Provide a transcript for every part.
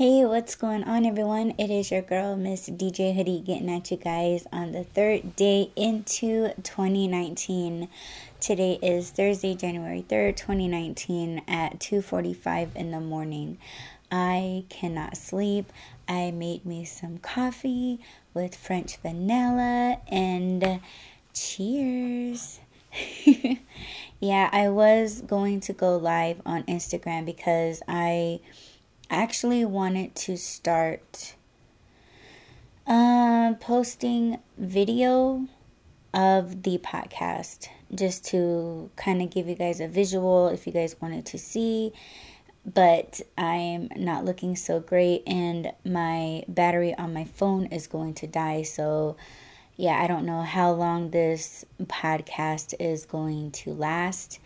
Hey, what's going on, everyone? It is your girl, Miss DJ Hoodie, getting at you guys on the third day into 2019. Today is Thursday, January 3rd, 2019 at 2:45 in the morning. I cannot sleep. I made me some coffee with French vanilla and cheers. yeah, I was going to go live on Instagram because I actually wanted to start uh, posting video of the podcast just to kind of give you guys a visual if you guys wanted to see. But I'm not looking so great, and my battery on my phone is going to die. So, yeah, I don't know how long this podcast is going to last,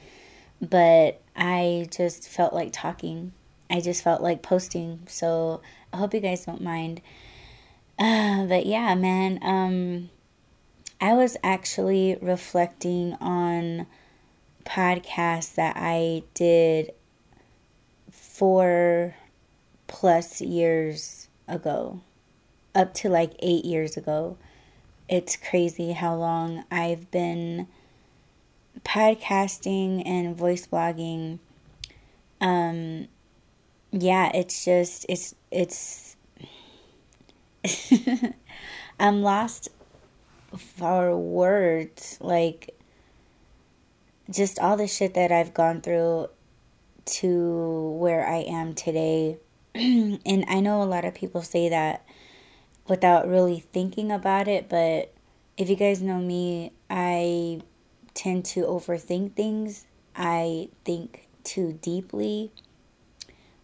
but I just felt like talking. I just felt like posting. So, I hope you guys don't mind. Uh, but yeah, man, um, I was actually reflecting on podcasts that I did four plus years ago, up to like eight years ago. It's crazy how long I've been podcasting and voice blogging. Um, yeah, it's just, it's, it's, I'm lost for words like just all the shit that I've gone through to where I am today. and I know a lot of people say that without really thinking about it, but if you guys know me, I tend to overthink things. I think too deeply,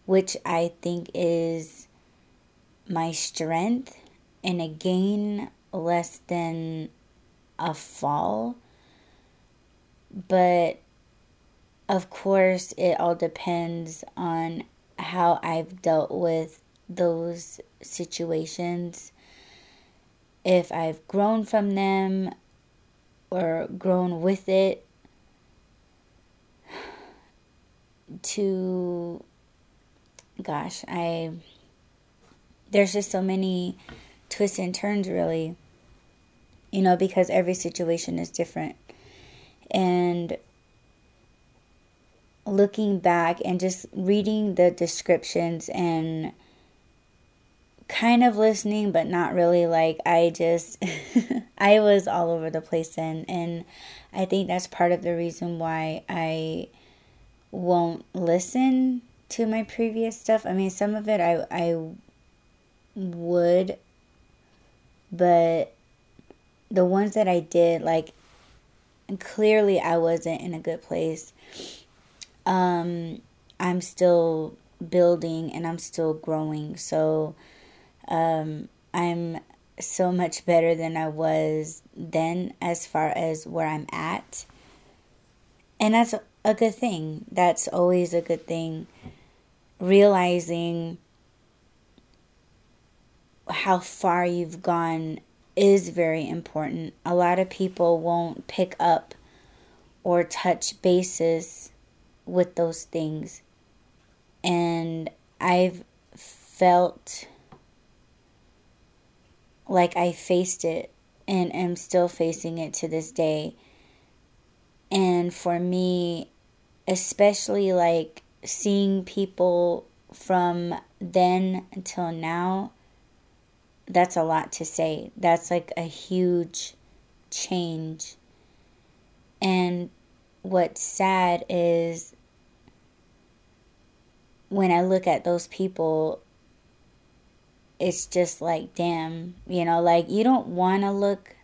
which I think is my strength and a gain less than a fall. But of course, it all depends on how I've dealt with those situations. If I've grown from them or grown with it to gosh, I there's just so many twists and turns really you know, because every situation is different. And looking back and just reading the descriptions and kind of listening but not really like I just I was all over the place and and I think that's part of the reason why I won't listen to my previous stuff. I mean some of it I I would but the ones that I did, like, clearly I wasn't in a good place. Um, I'm still building and I'm still growing. So, um, I'm so much better than I was then as far as where I'm at. And that's a good thing. That's always a good thing. Realizing how far you've gone is very important. A lot of people won't pick up or touch bases with those things. And I've felt like I faced it and am still facing it to this day. And for me, especially like seeing people from then until now that's a lot to say. That's like a huge change. And what's sad is when I look at those people, it's just like, damn, you know, like you don't want to look,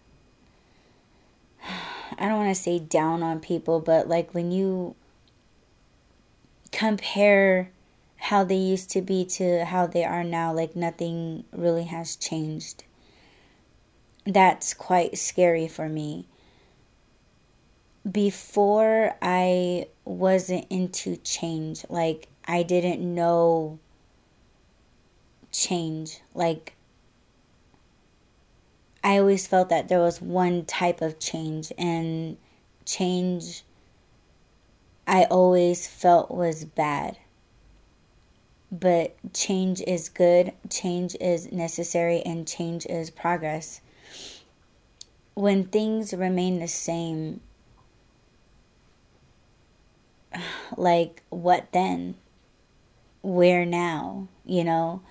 I don't want to say down on people, but like when you compare how they used to be to how they are now, like nothing really has changed. That's quite scary for me. Before I wasn't into change, like I didn't know change. Like I always felt that there was one type of change, and change I always felt was bad but change is good, change is necessary, and change is progress. When things remain the same, like what then? Where now? You know?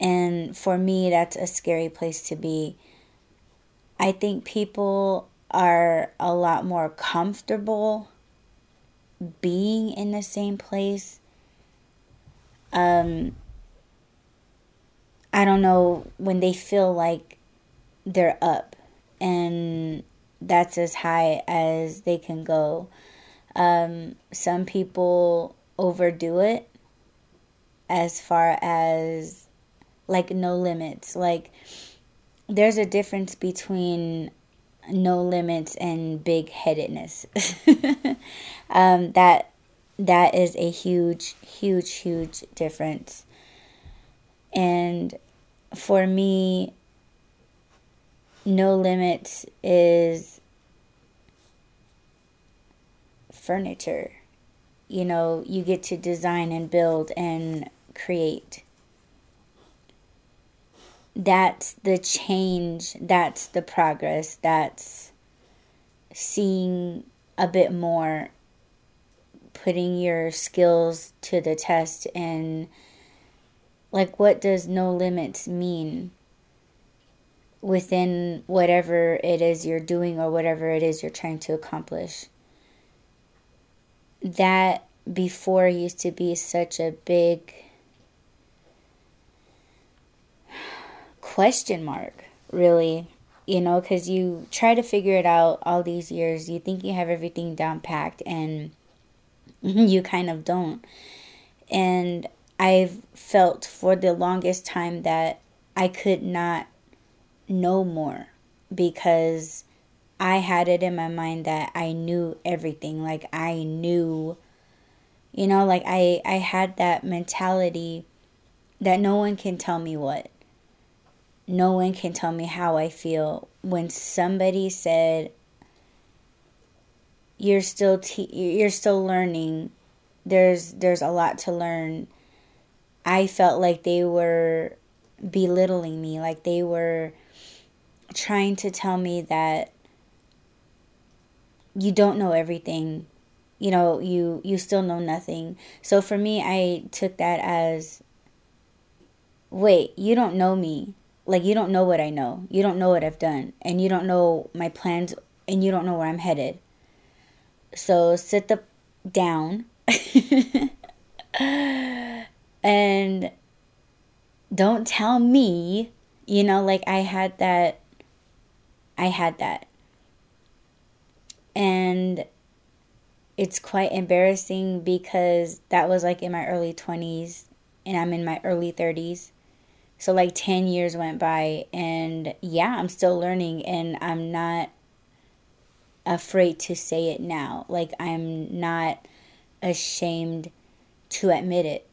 And for me, that's a scary place to be. I think people are a lot more comfortable being in the same place. Um, I don't know when they feel like they're up and that's as high as they can go. Um, some people overdo it as far as like no limits. Like there's a difference between no limits and big headedness. um, that that is a huge, huge, huge difference. And for me, no limits is furniture. You know, you get to design and build and create. That's the change, that's the progress, that's seeing a bit more, putting your skills to the test, and like, what does no limits mean? within whatever it is you're doing or whatever it is you're trying to accomplish that before used to be such a big question mark, really. You know, because you try to figure it out all these years. You think you have everything down packed, and you kind of don't. And I've felt for the longest time that I could not know more because I had it in my mind that I knew everything. Like I knew you know, like I I had that mentality that no one can tell me what. No one can tell me how I feel when somebody said you're still te- you're still learning. There's there's a lot to learn. I felt like they were belittling me, like they were trying to tell me that you don't know everything you know you you still know nothing so for me i took that as wait you don't know me like you don't know what i know. You don't know what i've done. And you don't know my plans. And you don't know where i'm headed. So sit the down. And don't tell me you know like i had that i had that. And it's quite embarrassing because that was like in my early 20s and I'm in my early 30s. So like 10 years went by and yeah, I'm still learning and I'm not afraid to say it now. Like I'm not ashamed to admit it.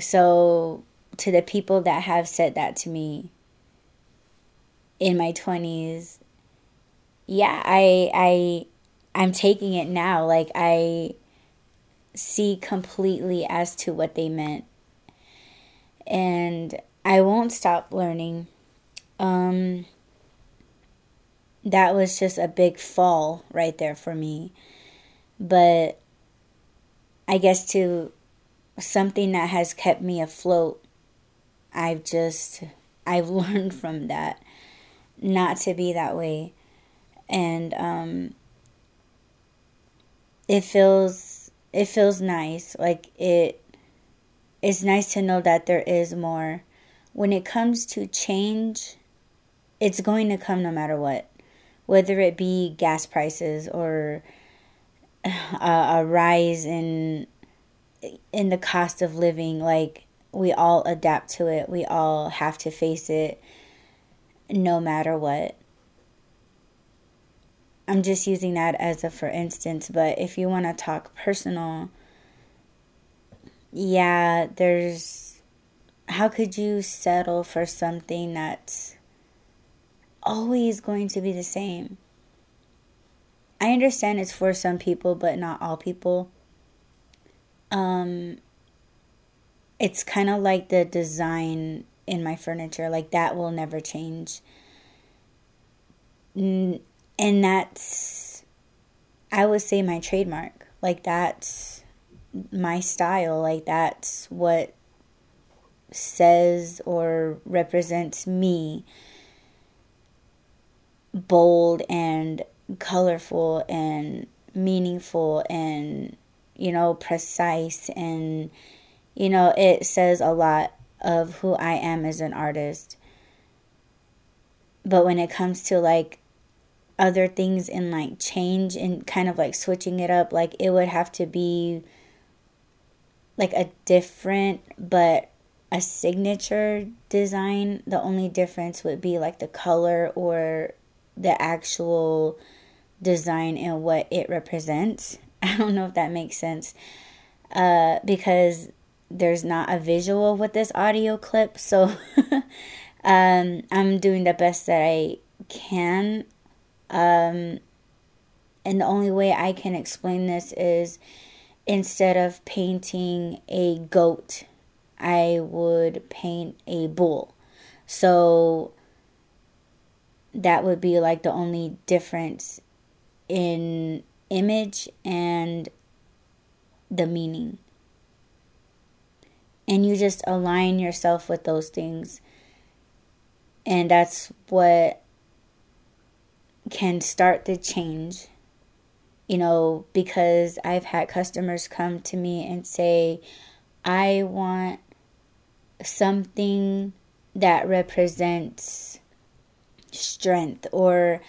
So to the people that have said that to me in my 20s, yeah, I I I'm taking it now like I see completely as to what they meant. And I won't stop learning. Um that was just a big fall right there for me. But I guess to something that has kept me afloat, I've just I've learned from that not to be that way and um, it feels it feels nice. Like it it's nice to know that there is more. When it comes to change, it's going to come no matter what. Whether it be gas prices or a, a rise in in the cost of living, like we all adapt to it. We all have to face it no matter what. I'm just using that as a for instance, but if you want to talk personal, yeah, there's how could you settle for something that's always going to be the same? I understand it's for some people, but not all people. Um, it's kind of like the design in my furniture like that will never change and that's i would say my trademark like that's my style like that's what says or represents me. Bold and colorful and meaningful and you know precise. And you know it says a lot of who I am as an artist. But when it comes to like other things and like change and kind of like switching it up like it would have to be like a different but a signature design the only difference would be like the color or the actual design and what it represents. I don't know if that makes sense. Uh, because there's not a visual with this audio clip, so um, I'm doing the best that I can. Um, and the only way I can explain this is instead of painting a goat, I would paint a bull. So that would be like the only difference in image and the meaning. And you just align yourself with those things. And that's what can start the change. You know, because I've had customers come to me and say, I want something that represents strength or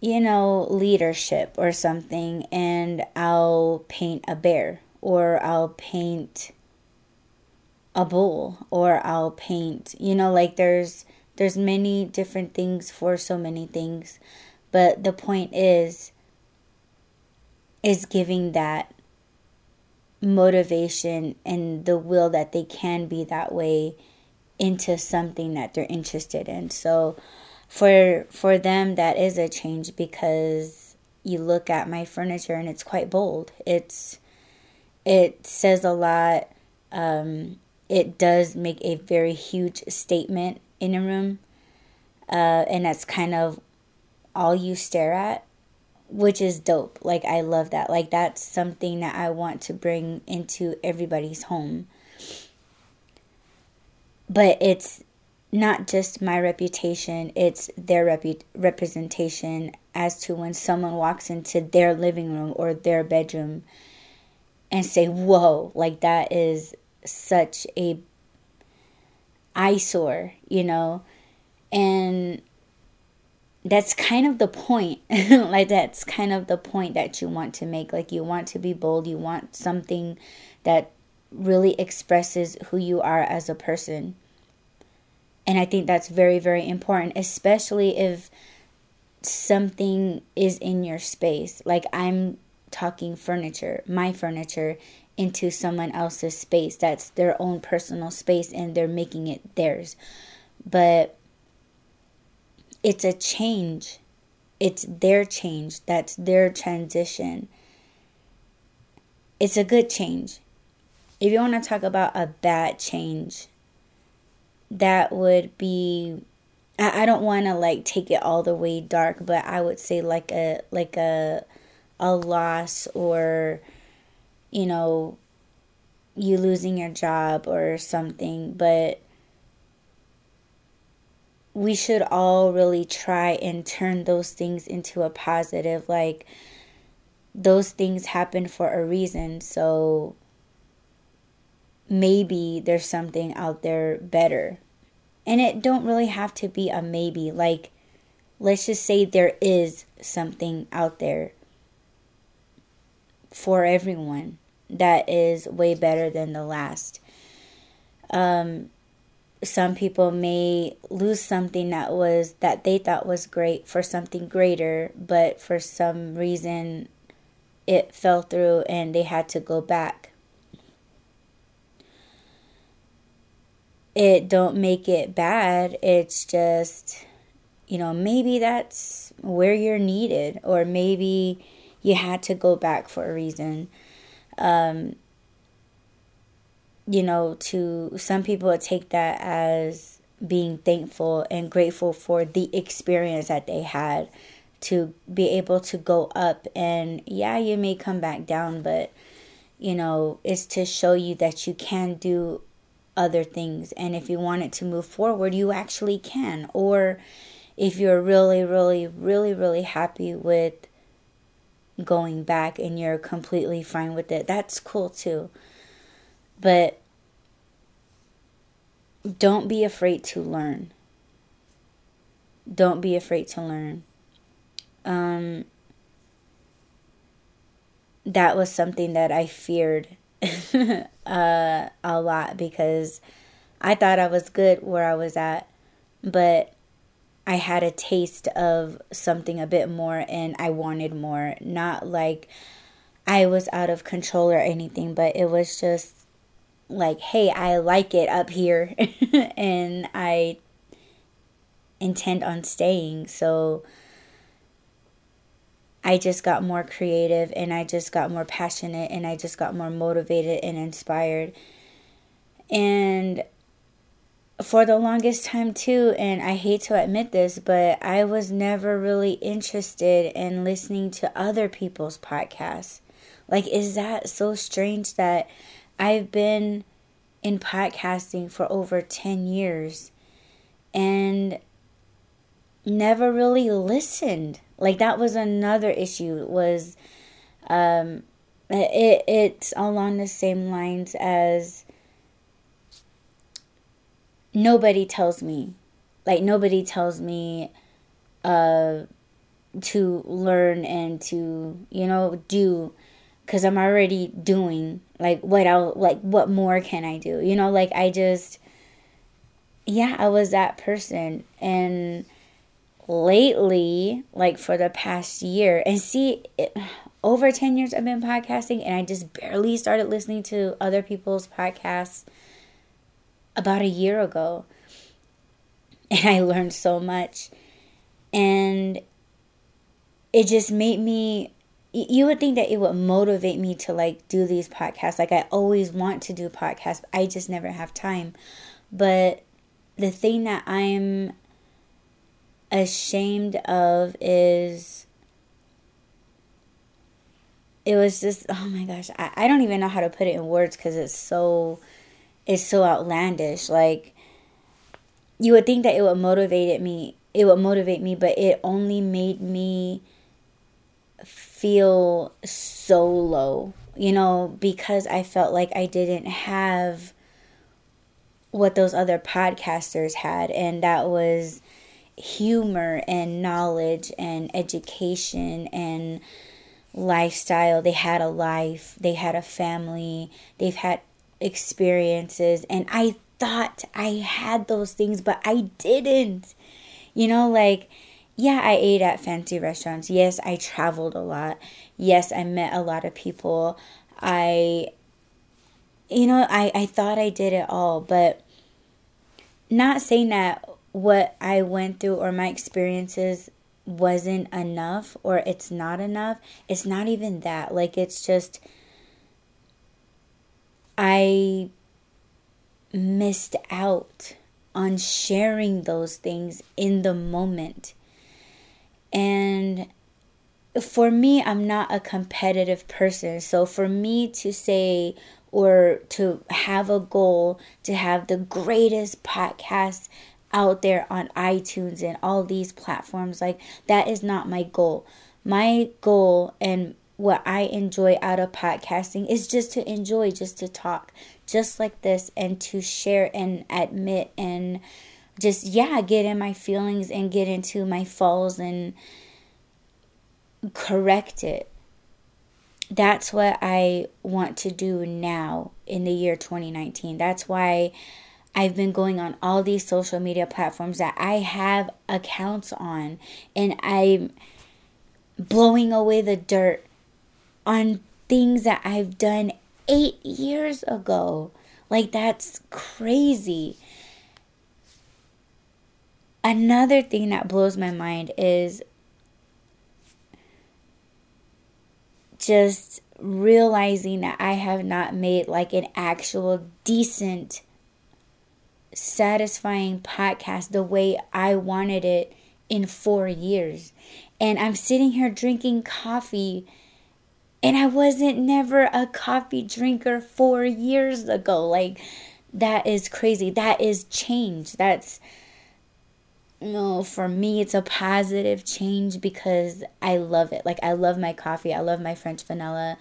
you know, leadership or something, and I'll paint a bear, or I'll paint a bull, or I'll paint, you know, like there's there's many different things for so many things, but the point is is giving that motivation and the will that they can be that way into something that they're interested in. So for for them that is a change because you look at my furniture and it's quite bold. It's it says a lot. Um, it does make a very huge statement in a room, uh, and that's kind of all you stare at, which is dope. Like I love that. Like that's something that I want to bring into everybody's home. But it's not just my reputation, it's their repu- representation as to when someone walks into their living room or their bedroom and say, Whoa, like that is such a eyesore, you know? And that's kind of the point. like, that's kind of the point that you want to make. Like, you want to be bold, you want something that really expresses who you are as a person and I think that's very, very important, especially if something is in your space. Like I'm talking furniture, my furniture, into someone else's space. That's their own personal space and they're making it theirs. But it's a change. It's their change. That's their transition. It's a good change. If you want to talk about a bad change, that would be I, I don't want to like take it all the way dark, but I would say like a like a a loss or you know you losing your job or something, but we should all really try and turn those things into a positive like those things happen for a reason so maybe there's something out there better. And it don't really have to be a maybe. Like let's just say there is something out there for everyone that is way better than the last. Um, some people may lose something that was that they thought was great for something greater, but for some reason it fell through and they had to go back it don't make it bad. It's just, you know, maybe that's where you're needed, or maybe you had to go back for a reason. Um, you know, to some people, take that as being thankful and grateful for the experience that they had to be able to go up. And yeah, you may come back down, but you know, it's to show you that you can do other things. And if you want it to move forward, you actually can. Or if you're really, really, really, really happy with going back and you're completely fine with it, that's cool too. But don't be afraid to learn. Don't be afraid to learn. Um, that was something that I feared uh, a lot because I thought I was good where I was at, but I had a taste of something a bit more and I wanted more. Not like I was out of control or anything, but it was just like, hey, I like it up here and I intend on staying. So I just got more creative and I just got more passionate and I just got more motivated and inspired. And for the longest time, too, and I hate to admit this, but I was never really interested in listening to other people's podcasts. Like, is that so strange that I've been in podcasting for over 10 years and never really listened? Like that was another issue was um it it's along the same lines as nobody tells me like nobody tells me uh to learn and to you know do because i'm already doing like what i like what more can i do you know like i just yeah i was that person and lately, like for the past year, and see, it, over 10 years I've been podcasting, and I just barely started listening to other people's podcasts about a year ago. And I learned so much. And it just made me you would think that it would motivate me to like do these podcasts. Like i always want to do podcasts i just never have time. But the thing that i'm ashamed of is it was just oh my gosh I, I don't even know how to put it in words because it's so it's so outlandish. Like you would think that it would motivate me it would motivate me but it only made me feel so low you know because i felt like i didn't have what those other podcasters had and that was humor and knowledge and education and lifestyle. They had a life, they had a family, they've had experiences. And I thought I had those things, but I didn't. You know, like, yeah, I ate at fancy restaurants. Yes, I traveled a lot. Yes, I met a lot of people. I, you know, I, I thought I did it all, but not saying that what I went through or my experiences wasn't enough or it's not enough. It's not even that. Like, it's just, I missed out on sharing those things in the moment. And for me, I'm not a competitive person. So for me to say or to have a goal to have the greatest podcast out there on iTunes and all these platforms. Like, that is not my goal. My goal and what I enjoy out of podcasting is just to enjoy, just to talk, just like this, and to share and admit and just, yeah, get in my feelings and get into my falls and correct it. That's what I want to do now in the year 2019. That's why I've been going on all these social media platforms that I have accounts on, and I'm blowing away the dirt on things that I've done eight years ago. Like, that's crazy. Another thing that blows my mind is just realizing that I have not made like an actual decent, satisfying podcast the way I wanted it in four years. And I'm sitting here drinking coffee, and I wasn't never a coffee drinker four years ago. Like, that is crazy. That is change. That's no, for me, it's a positive change because I love it. Like, I love my coffee, I love my French vanilla.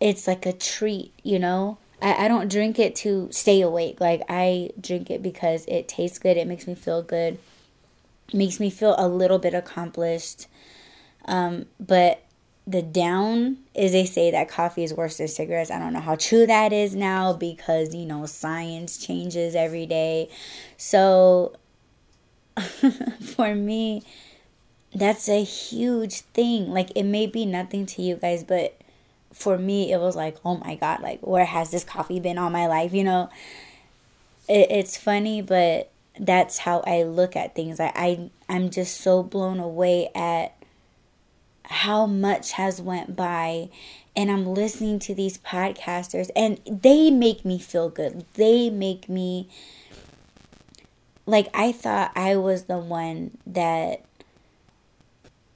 It's like a treat, you know? I, I don't drink it to stay awake. Like, I drink it because it tastes good, it makes me feel good, makes me feel a little bit accomplished. Um, but the down is they say that coffee is worse than cigarettes. I don't know how true that is now because, you know, science changes every day. So, for me, that's a huge thing. Like, it may be nothing to you guys, but for me, it was like, oh my God, like, where has this coffee been all my life? You know, it, it's funny, but that's how I look at things. I, I I'm just so blown away at how much has went by and I'm listening to these podcasters and they make me feel good. They make me like I thought I was the one that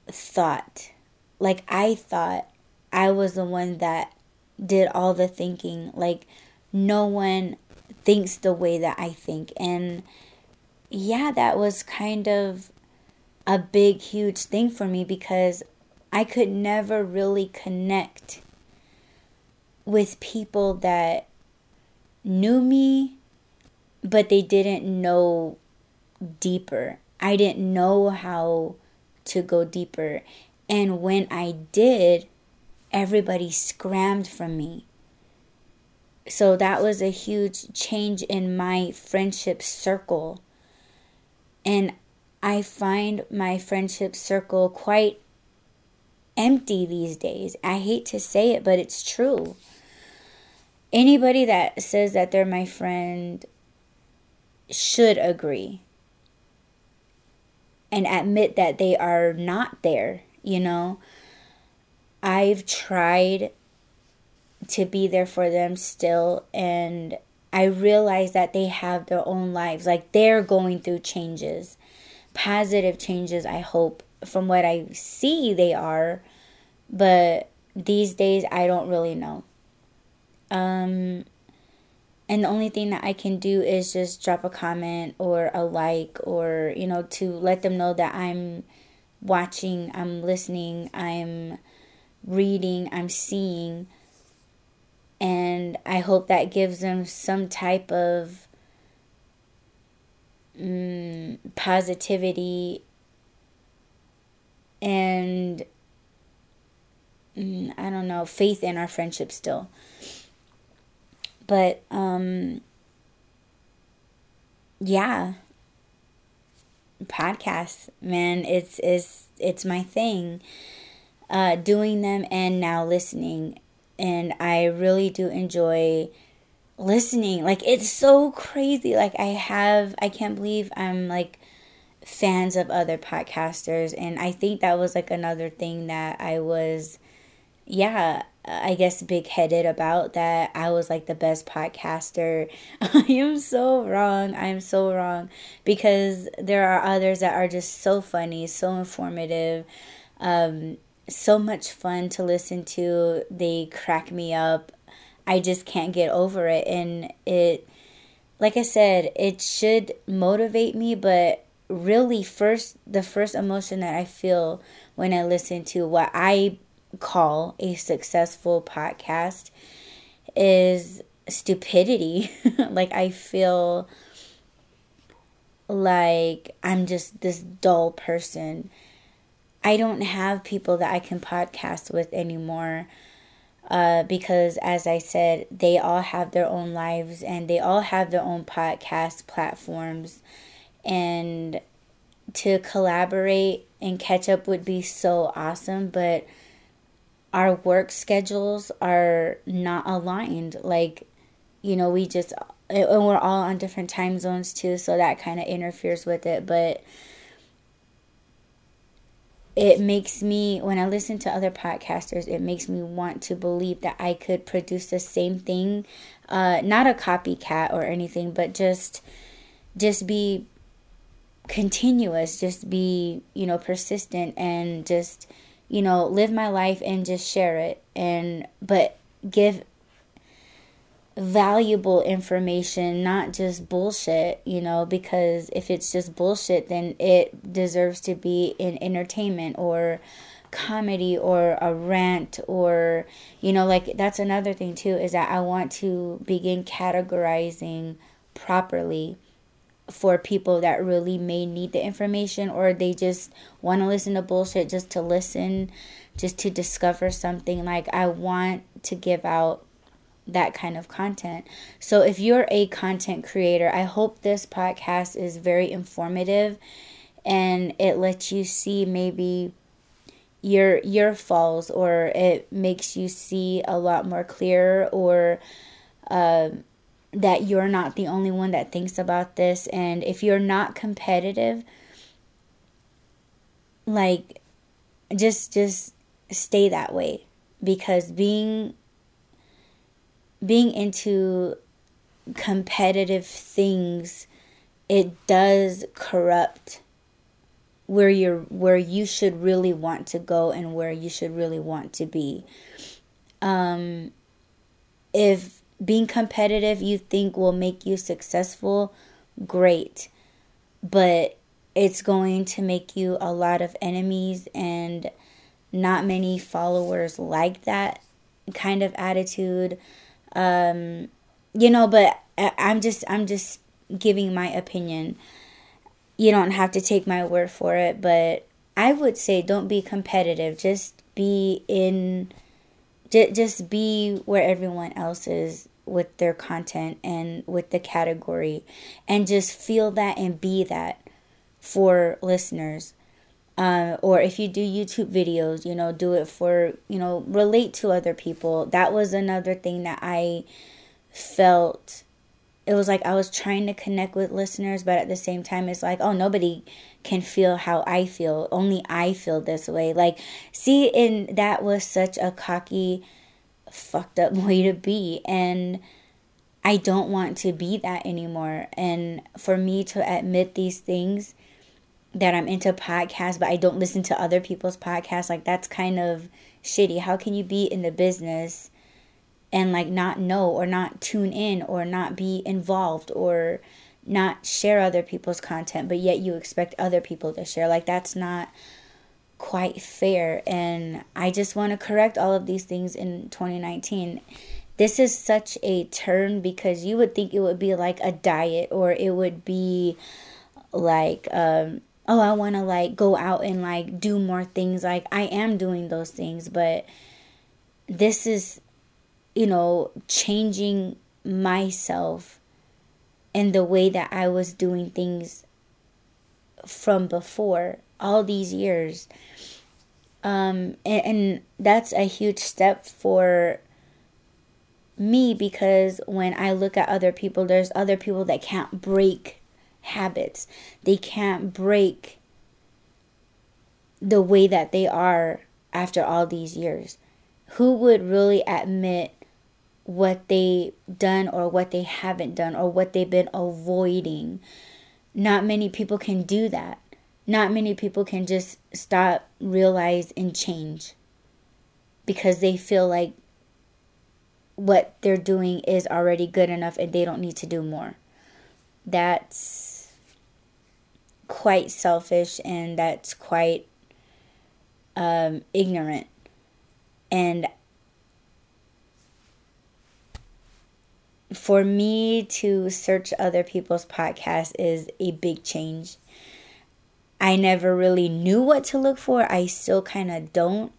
thought like I thought I was the one that did all the thinking. Like no one thinks the way that I think. And yeah that was kind of a big huge thing for me because I could never really connect with people that knew me but they didn't know deeper. I didn't know how to go deeper. And when I did, everybody scrammed from me. So that was a huge change in my friendship circle. And I find my friendship circle quite empty these days. I hate to say it, but it's true. Anybody that says that they're my friend should agree and admit that they are not there, you know. I've tried to be there for them still and I realize that they have their own lives. Like they're going through changes. Positive changes, I hope. From what I see, they are. But these days, I don't really know. Um, and the only thing that I can do is just drop a comment or a like or you know to let them know that I'm watching, I'm listening, I'm reading, I'm seeing and I hope that gives them some type of mm, positivity and mm, I don't know, faith in our friendship still. But um yeah. Podcasts, man, it's it's it's my thing. Uh doing them and now listening. And I really do enjoy listening. Like it's so crazy. Like I have I can't believe I'm like fans of other podcasters and I think that was like another thing that I was yeah, I guess big headed about that I was like the best podcaster. I am so wrong. I am so wrong because there are others that are just so funny, so informative, um, so much fun to listen to. They crack me up. I just can't get over it. And it, like I said, it should motivate me, but really, first, the first emotion that I feel when I listen to what I call a successful podcast is stupidity. like, I feel like I'm just this dull person. I don't have people that I can podcast with anymore. Uh, because, as I said, they all have their own lives and they all have their own podcast platforms. And to collaborate and catch up would be so awesome. But our work schedules are not aligned. Like, you know, we just, and we're all on different time zones too, so that kind of interferes with it. But it makes me when I listen to other podcasters, it makes me want to believe that I could produce the same thing, uh, not a copycat or anything, but just just be continuous, just be you know persistent and just you know live my life and just share it. And but give valuable information, not just bullshit, you know, because if it's just bullshit, then it deserves to be in entertainment or comedy or a rant or, you know, like that's another thing too is that I want to begin categorizing properly for people that really may need the information or they just want to listen to bullshit just to listen, just to discover something. Like, I want to give out that kind of content. So if you're a content creator, I hope this podcast is very informative and it lets you see maybe your your falls or it makes you see a lot more clear or uh, that you're not the only one that thinks about this. And if you're not competitive like just just stay that way. Because being being into competitive things it does corrupt where you're where you should really want to go and where you should really want to be. Um if being competitive you think will make you successful great but it's going to make you a lot of enemies and not many followers like that kind of attitude um, you know, but I'm just I'm just giving my opinion. You don't have to take my word for it, but I would say don't be competitive. Just be in just be where everyone else is with their content and with the category and just feel that and be that for listeners uh, or if you do YouTube videos, you know, do it for, you know, relate to other people. That was another thing that I felt. It was like I was trying to connect with listeners, but at the same time, it's like, oh, nobody can feel how I feel. Only I feel this way. Like, see, and that was such a cocky, fucked up way to be. And I don't want to be that anymore. And for me to admit these things, that I'm into podcasts, but I don't listen to other people's podcasts. Like, that's kind of shitty. How can you be in the business and like not know or not tune in or not be involved or not share other people's content, but yet you expect other people to share? Like, that's not quite fair. And I just want to correct all of these things in 2019 this is such a turn because you would think it would be like a diet or it would be like um, oh, I want to like go out and like do more things. Like I am doing those things, but this is, you know, changing myself and the way that I was doing things from before all these years. Um, and, and that's a huge step for me because when I look at other people, there's other people that can't break habits. They can't break the way that they are after all these years. Who would really admit what they done or what they haven't done or what they've been avoiding? Not many people can do that. Not many people can just stop, realize, and change because they feel like what they're doing is already good enough and they don't need to do more. That's quite selfish and that's quite um, ignorant. And for me to search other people's podcasts is a big change. I never really knew what to look for. I still kind of don't,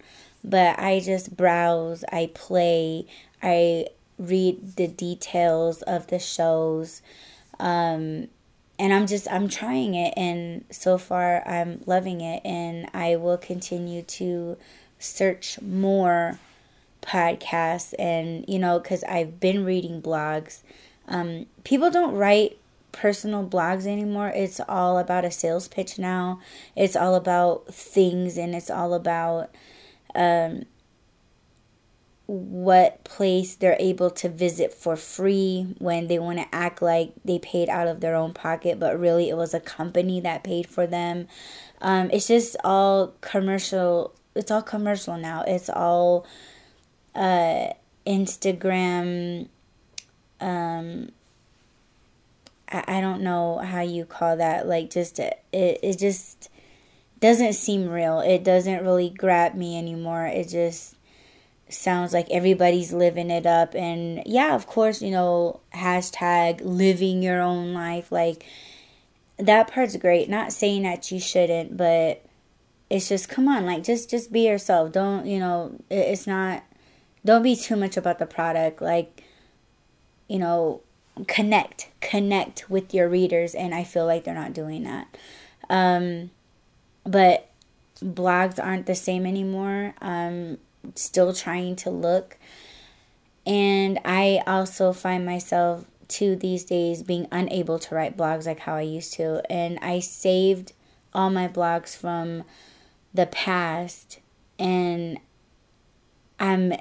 but I just browse, I play, I read the details of the shows. Um, and I'm just I'm trying it and so far I'm loving it and I will continue to search more podcasts and you know cuz I've been reading blogs um, people don't write personal blogs anymore. It's all about a sales pitch now. It's all about things and it's all about um, what place they're able to visit for free when they want to act like they paid out of their own pocket, but really it was a company that paid for them. Um, it's just all commercial. It's all commercial now. It's all uh, Instagram. Um, I, I don't know how you call that. Like, just it, it just doesn't seem real. It doesn't really grab me anymore. It just sounds like everybody's living it up. And yeah, of course, you know, hashtag living your own life. Like, that part's great. Not saying that you shouldn't, but it's just come on, like just just be yourself. Don't you know? It's not. Don't be too much about the product. Like, you know, connect connect with your readers, and I feel like they're not doing that. Um, but blogs aren't the same anymore. I'm still trying to look, and I also find myself to these days being unable to write blogs like how I used to. And I saved all my blogs from the past and I'm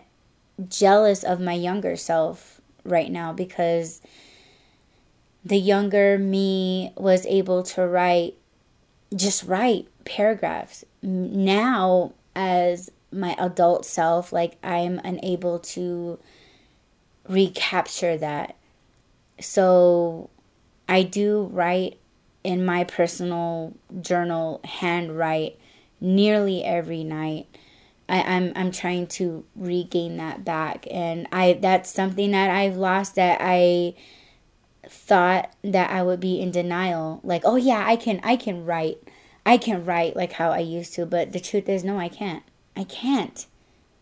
jealous of my younger self right now because the younger me was able to write just write paragraphs. Now as my adult self like I'm unable to recapture that so I do write in my personal journal, handwrite nearly every night. I, I'm I'm trying to regain that back, and I that's something that I've lost that I thought that I would be in denial. Like, oh yeah, I can I can write, I can write like how I used to, but the truth is, no, I can't. I can't,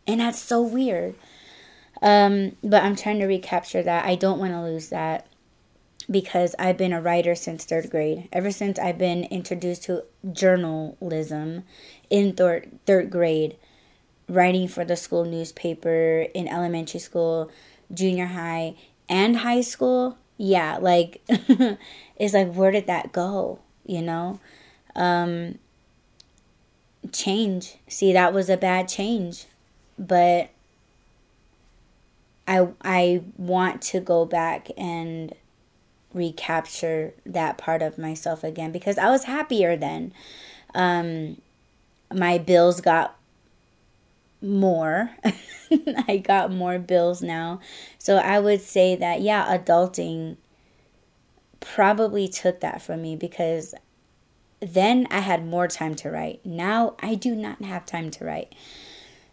and that's so weird. Um, but I'm trying to recapture that. I don't want to lose that because I've been a writer since third grade. Ever since I've been introduced to journalism in third third grade, writing for the school newspaper in elementary school, junior high, and high school. Yeah, like it's like where did that go? You know, um, change. See, that was a bad change, but I I want to go back and recapture that part of myself again because I was happier then. Um, my bills got more. I got more bills now. So I would say that, yeah, adulting probably took that from me because then I had more time to write. Now I do not have time to write.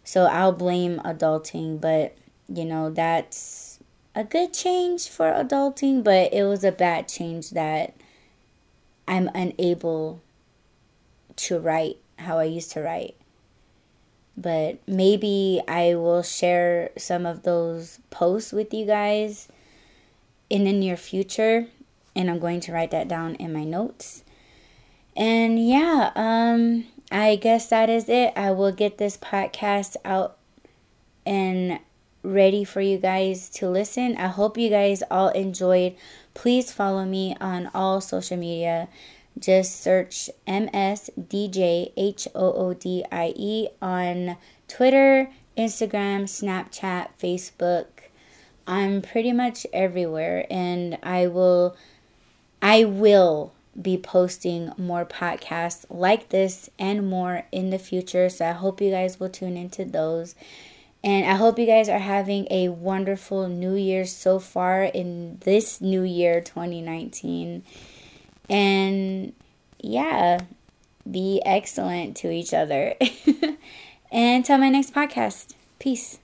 So I'll blame adulting, but you know, that's a good change for adulting, but it was a bad change that I'm unable to write how I used to write. But maybe I will share some of those posts with you guys in the near future and I'm going to write that down in my notes. And yeah, um I guess that is it. I will get this podcast out and ready for you guys to listen. I hope you guys all enjoyed. Please follow me on all social media. Just search MSDJHOODIE on Twitter, Instagram, Snapchat, Facebook. I'm pretty much everywhere and I will I will be posting more podcasts like this and more in the future. So I hope you guys will tune into those. And I hope you guys are having a wonderful new year so far in this new year 2019. And yeah, be excellent to each other. and until my next podcast. Peace.